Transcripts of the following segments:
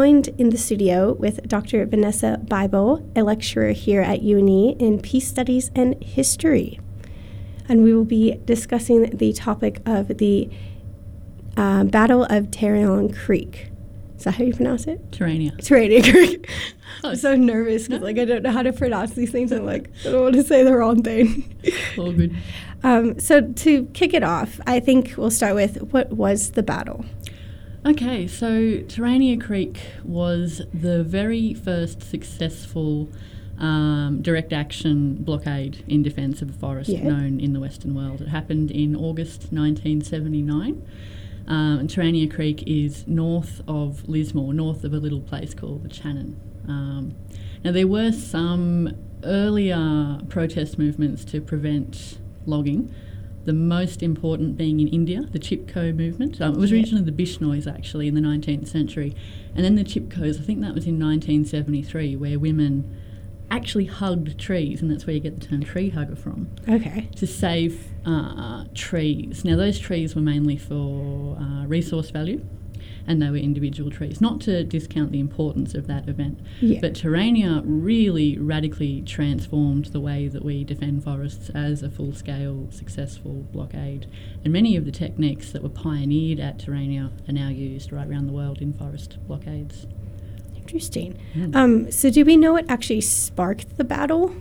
Joined in the studio with Dr. Vanessa Bible, a lecturer here at UNE in Peace Studies and History. And we will be discussing the topic of the uh, Battle of Taraon Creek. Is that how you pronounce it? Terania. Terania Creek. I'm so nervous because like I don't know how to pronounce these things. I'm like I don't want to say the wrong thing. all good. Um, so to kick it off, I think we'll start with what was the battle. Okay, so Terania Creek was the very first successful um, direct action blockade in defence of a forest Yeah. known in the Western world. It happened in August 1979. Um, and Terania Creek is north of Lismore, north of a little place called the Channon. Um, now, there were some earlier protest movements to prevent logging, the most important being in India, the Chipko movement. Um, it was originally the Bishnois, actually, in the 19th century. And then the Chipkos, I think that was in 1973, where women actually hugged trees, and that's where you get the term tree hugger from Okay. to save uh, trees. Now, those trees were mainly for uh, resource value and they were individual trees, not to discount the importance of that event. Yeah. But Terania really radically transformed the way that we defend forests as a full scale, successful blockade. And many of the techniques that were pioneered at Terania are now used right around the world in forest blockades. Interesting. Mm. Um, so do we know what actually sparked the battle?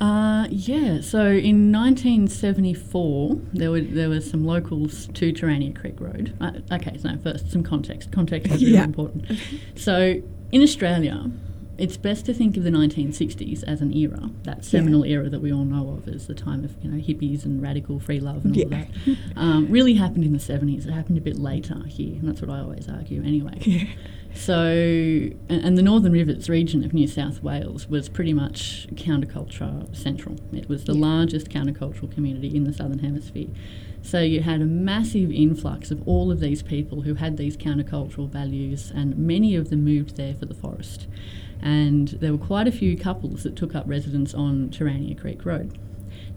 Uh, yeah, so in 1974, there were there were some locals to Terania Creek Road. Uh, okay, so first some context. Context is really Yeah. important. So in Australia, it's best to think of the 1960s as an era, that seminal era that we all know of as the time of you know hippies and radical free love and all Yeah. that. Um, really happened in the 70s. It happened a bit later here, and that's what I always argue anyway. So, and, and the Northern Rivers region of New South Wales was pretty much counterculture central. It was the Yeah. largest countercultural community in the Southern Hemisphere. So you had a massive influx of all of these people who had these countercultural values, and many of them moved there for the forest. And there were quite a few couples that took up residence on Terania Creek Road.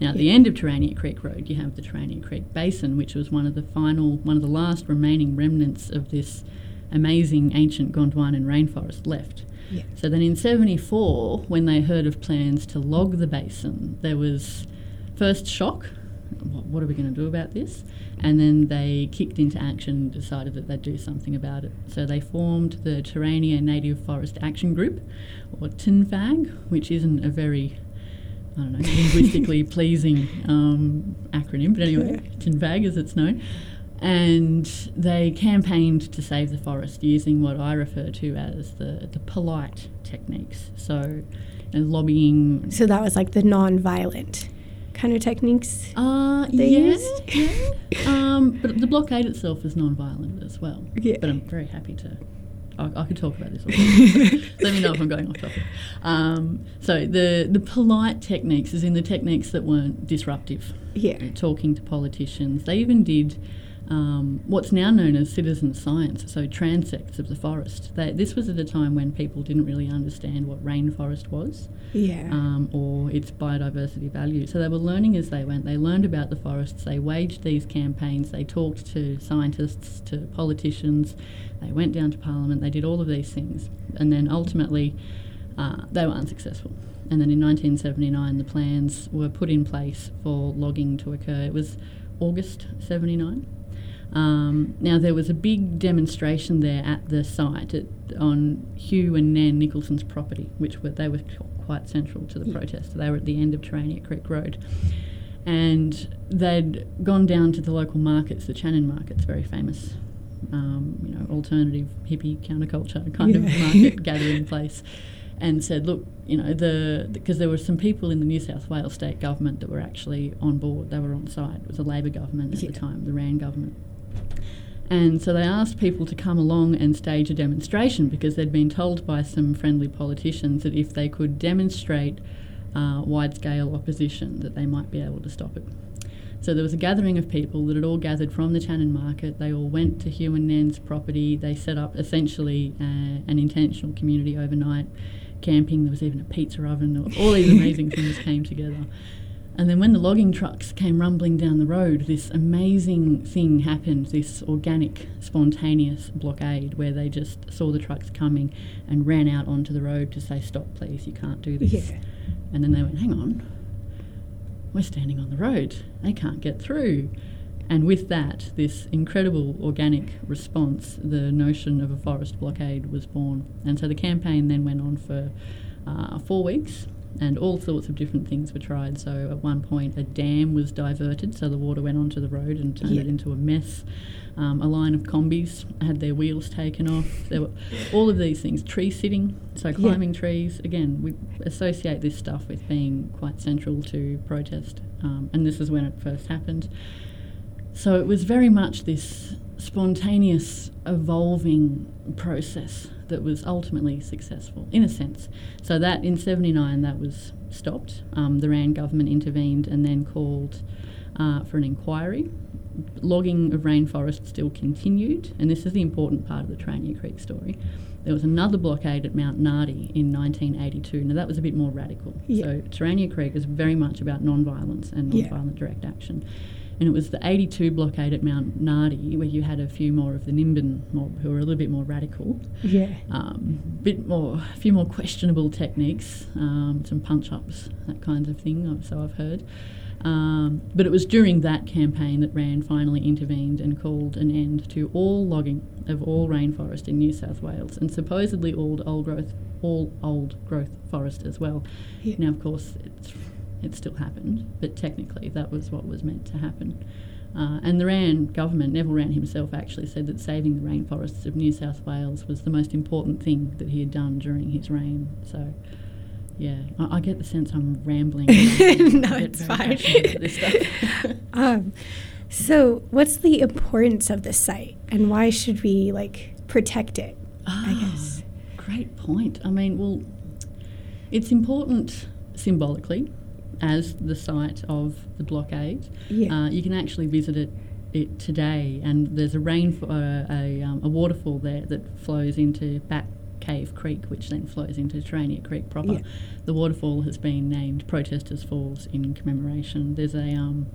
Now, at the end of Terania Creek Road, you have the Terania Creek Basin, which was one of the final, one of the last remaining remnants of this amazing ancient Gondwanan rainforest left. Yeah. So then in 74, when they heard of plans to log the basin, there was first shock. What, what are we going to do about this? And then they kicked into action and decided that they'd do something about it. So they formed the Terania Native Forest Action Group, or TNFAG, which isn't a very I don't know, linguistically pleasing um, acronym, but anyway, TNFAG as it's known. And they campaigned to save the forest using what I refer to as the, the polite techniques. So, you know, lobbying. So that was like the non-violent kind of techniques. Uh, They yeah, used? yeah. um, but the blockade itself is non-violent as well. Yeah. But I'm very happy to. I, I could talk about this. All. Let me know if I'm going off topic. Um, so the the polite techniques is in the techniques that weren't disruptive. Yeah. talking to politicians. They even did um, what's now known as citizen science, so transects of the forest. They, this was at a time when people didn't really understand what rainforest was Yeah. um, or its biodiversity value. So they were learning as they went. They learned about the forests, they waged these campaigns, they talked to scientists, to politicians, they went down to Parliament, they did all of these things. And then ultimately, uh, they were unsuccessful. And then in 1979, the plans were put in place for logging to occur. It was August 79. Um, now, there was a big demonstration there at the site at, on Hugh and Nan Nicholson's property, which were, they were quite central to the Yeah. protest. They were at the end of Terania Creek Road. And they'd gone down to the local markets, the Channon market's very famous, um, you know, alternative hippie counterculture kind of market gathering place, and said, look, you know, the because there were some people in the New South Wales state government that were actually on board. They were on site. It was a Labor government at Yeah. the time, the Wran government. And so they asked people to come along and stage a demonstration because they'd been told by some friendly politicians that if they could demonstrate uh, wide scale opposition, that they might be able to stop it. So there was a gathering of people that had all gathered from the Channon market. They all went to Hugh and Nan's property. They set up essentially uh, an intentional community overnight, camping. There was even a pizza oven. All these amazing things came together. And then when the logging trucks came rumbling down the road, this amazing thing happened this organic, spontaneous blockade where they just saw the trucks coming and ran out onto the road to say, Stop, please, you can't do this. Yeah. And then they went, Hang on, we're standing on the road, they can't get through. And with that, this incredible organic response, the notion of a forest blockade was born. And so the campaign then went on for uh, four weeks and all sorts of different things were tried. So at one point, a dam was diverted, so the water went onto the road and turned Yeah. it into a mess. Um, a line of Kombis had their wheels taken off. There were all of these things. Tree sitting, so climbing trees. Again, we associate this stuff with being quite central to protest, um, and this is when it first happened. So it was very much this spontaneous, evolving process that was ultimately successful, in a sense. So that in '79, that was stopped. Um, the Wran government intervened and then called uh, for an inquiry. Logging of rainforest still continued, and this is the important part of the Trania Creek story. There was another blockade at Mount Nardi in 1982. Now that was a bit more radical. Yeah. So Terania Creek is very much about non-violence and non-violent direct action. And it was the 82 blockade at Mount Nardi where you had a few more of the Nimbin mob who were a little bit more radical, Yeah. um, bit more, a few more questionable techniques, um, some punch-ups, that kind of thing. So I've heard. Um, but it was during that campaign that Wran finally intervened and called an end to all logging of all rainforest in New South Wales and supposedly all old growth, all old growth forest as well. Yeah. Now, of course, it's, it still happened, but technically that was what was meant to happen. Uh, and the Wran government, Neville Wran himself, actually said that saving the rainforests of New South Wales was the most important thing that he had done during his reign. So, yeah, I, I get the sense I'm rambling. No, it's fine. this stuff. Um, so, what's the importance of this site, and why should we like protect it? I Ah, guess. Great point. I mean, well, it's important symbolically as the site of the blockade. Yeah. Uh, you can actually visit it, it today, and there's a rain uh, a, um, a waterfall there that flows into Bat Cave Creek, which then flows into Terania Creek proper. Yeah. The waterfall has been named Protesters Falls in commemoration. There's a um,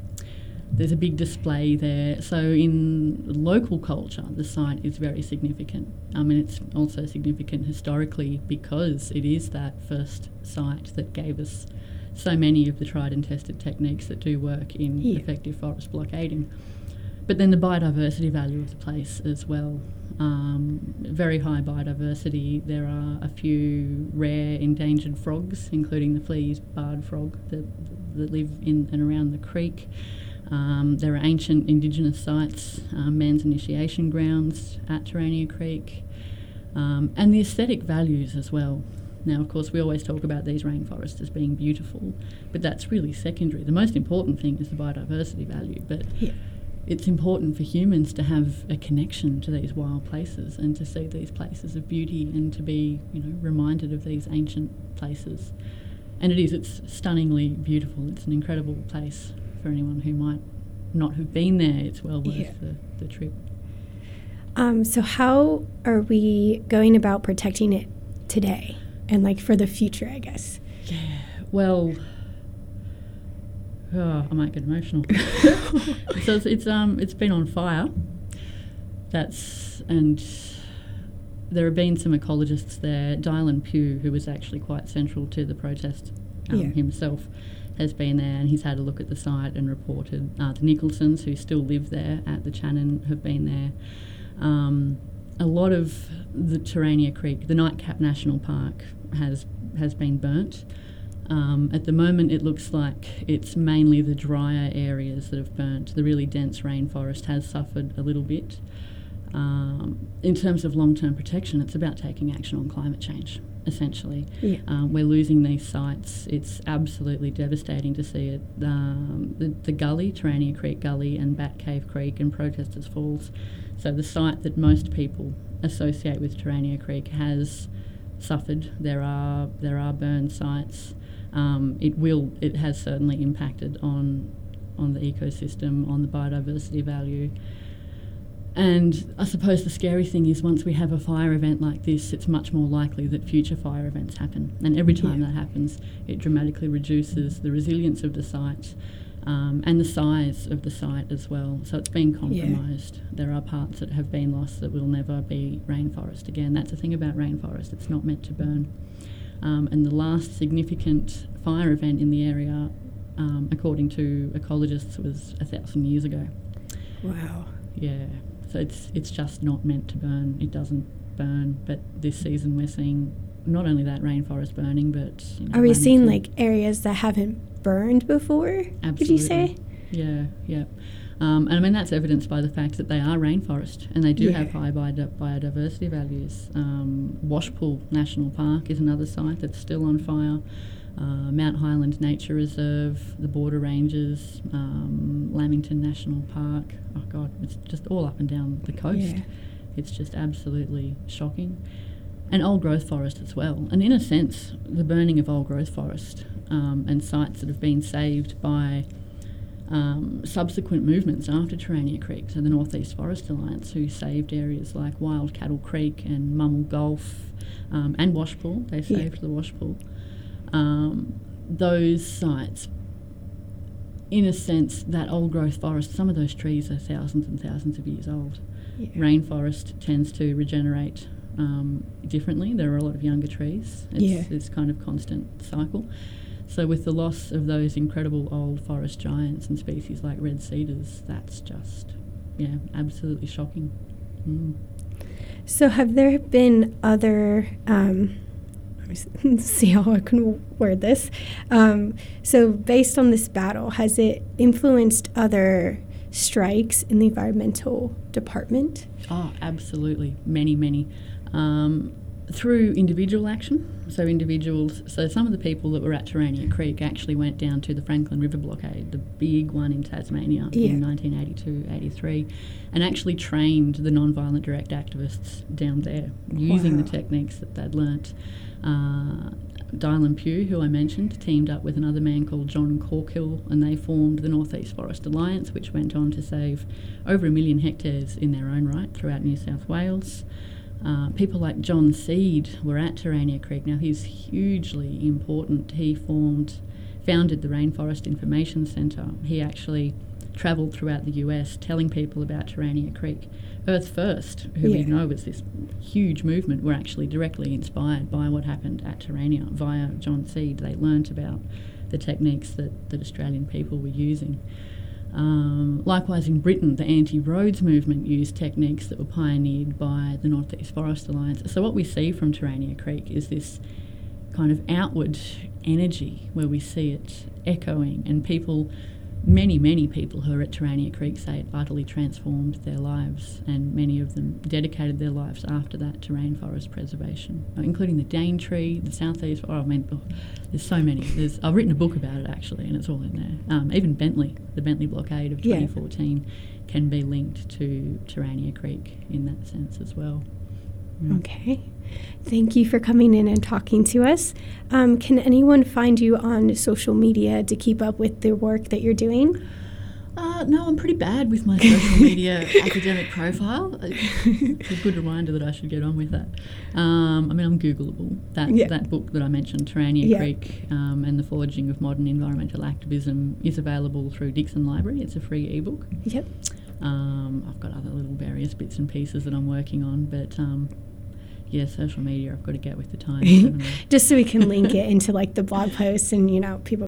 there's a big display there. So in local culture, the site is very significant. I mean, it's also significant historically because it is that first site that gave us so many of the tried and tested techniques that do work in Yeah. effective forest blockading. But then the biodiversity value of the place as well. Um, very high biodiversity. There are a few rare endangered frogs, including the Fleay's barred frog that, that live in and around the creek. Um, there are ancient indigenous sites, um, man's initiation grounds at Terania Creek, um, and the aesthetic values as well. Now, of course, we always talk about these rainforests as being beautiful, but that's really secondary. The most important thing is the biodiversity value, but Yeah. it's important for humans to have a connection to these wild places and to see these places of beauty and to be, you know, reminded of these ancient places. And it is, it's stunningly beautiful. It's an incredible place for anyone who might not have been there. It's well worth Yeah. the, the trip. Um, so, how are we going about protecting it today, and like for the future? I guess. Yeah, well, oh, I might get emotional. so it's, it's um it's been on fire. That's and there have been some ecologists there. Dailan Pugh, who was actually quite central to the protest um, Yeah. himself, has been there and he's had a look at the site and reported. Uh, the Nicholsons, who still live there at the Channon, have been there. Um, a lot of the Terania Creek, the Nightcap National Park, has has been burnt. Um, at the moment, it looks like it's mainly the drier areas that have burnt. The really dense rainforest has suffered a little bit. Um, in terms of long term protection, it's about taking action on climate change, essentially. Yeah. Um, we're losing these sites. It's absolutely devastating to see it. Um, the, the gully, Terania Creek Gully, and Bat Cave Creek, and Protesters Falls. So, the site that most people associate with Terania Creek has suffered. There are there are burn sites. Um, it will. It has certainly impacted on on the ecosystem, on the biodiversity value. and I suppose the scary thing is once we have a fire event like this, it's much more likely that future fire events happen. And every time Yeah. that happens, it dramatically reduces the resilience of the site um, and the size of the site as well. So it's been compromised. There are parts that have been lost that will never be rainforest again. That's the thing about rainforest, it's not meant to burn. Um, and the last significant fire event in the area, um, according to ecologists, was a thousand years ago. Wow. Yeah, so it's it's just not meant to burn. It doesn't burn. But this season we're seeing not only that rainforest burning, but you know, Are we seeing like areas that haven't burned before? Absolutely. You say? Yeah, yeah. Um, and I mean that's evidenced by the fact that they are rainforest and they do have high biodi- biodiversity values. Um, Washpool National Park is another site that's still on fire. Uh, Mount Hyland Nature Reserve, the Border Ranges, um, Lamington National Park. Oh God, it's just all up and down the coast. Yeah. It's just absolutely shocking. And old growth forest as well. And in a sense, the burning of old growth forest um, and sites that have been saved by um, subsequent movements after Terania Creek, so the Northeast Forest Alliance, who saved areas like Wild Cattle Creek and Mummel Gulf um, and Washpool, they Yeah. saved the Washpool. Um, those sites, in a sense, that old growth forest, some of those trees are thousands and thousands of years old. Yeah. Rainforest tends to regenerate um, differently. There are a lot of younger trees. It's Yeah. this kind of constant cycle. So with the loss of those incredible old forest giants and species like red cedars, that's just yeah, absolutely shocking. Mm. So, have there been other? Um, let me see how I can word this. Um, so, based on this battle, has it influenced other strikes in the environmental department? Oh, absolutely. Many, many. Um, through individual action. So, individuals, so some of the people that were at Terania Creek actually went down to the Franklin River blockade, the big one in Tasmania Yeah. in 1982 83, and actually trained the non-violent direct activists down there using the techniques that they'd learnt. Uh, Dailan Pugh, who I mentioned, teamed up with another man called John Corkill, and they formed the Northeast Forest Alliance, which went on to save over a million hectares in their own right throughout New South Wales. Uh, people like John Seed were at Terania Creek. Now he's hugely important. He formed, founded the Rainforest Information Centre. He actually travelled throughout the US telling people about Terania Creek. Earth First, who we know was this huge movement, were actually directly inspired by what happened at Terania via John Seed. They learnt about the techniques that, that Australian people were using. Um, likewise, in Britain, the anti roads movement used techniques that were pioneered by the Northeast Forest Alliance. So, what we see from Terania Creek is this kind of outward energy where we see it echoing, and people, many, many people who are at Terania Creek say it utterly transformed their lives, and many of them dedicated their lives after that to rainforest preservation, uh, including the Daintree, the Southeast. Oh, I mean, oh, there's so many. There's, I've written a book about it actually, and it's all in there. Um, even Bentley, the Bentley blockade of Yeah. 2014, can be linked to Terania Creek in that sense as well. Mm. Okay. Thank you for coming in and talking to us. Um, can anyone find you on social media to keep up with the work that you're doing? Uh, no, I'm pretty bad with my social media academic profile. It's a good reminder that I should get on with that. Um, I mean, I'm Googleable. That Yeah. that book that I mentioned, Terania Yeah. Creek um, and the Forging of Modern Environmental Activism, is available through Dixson Library. It's a free ebook. Yep. Um, I've got other little various bits and pieces that I'm working on, but um, yeah, social media, I've got to get with the times. Just so we can link it into like the blog posts and you know people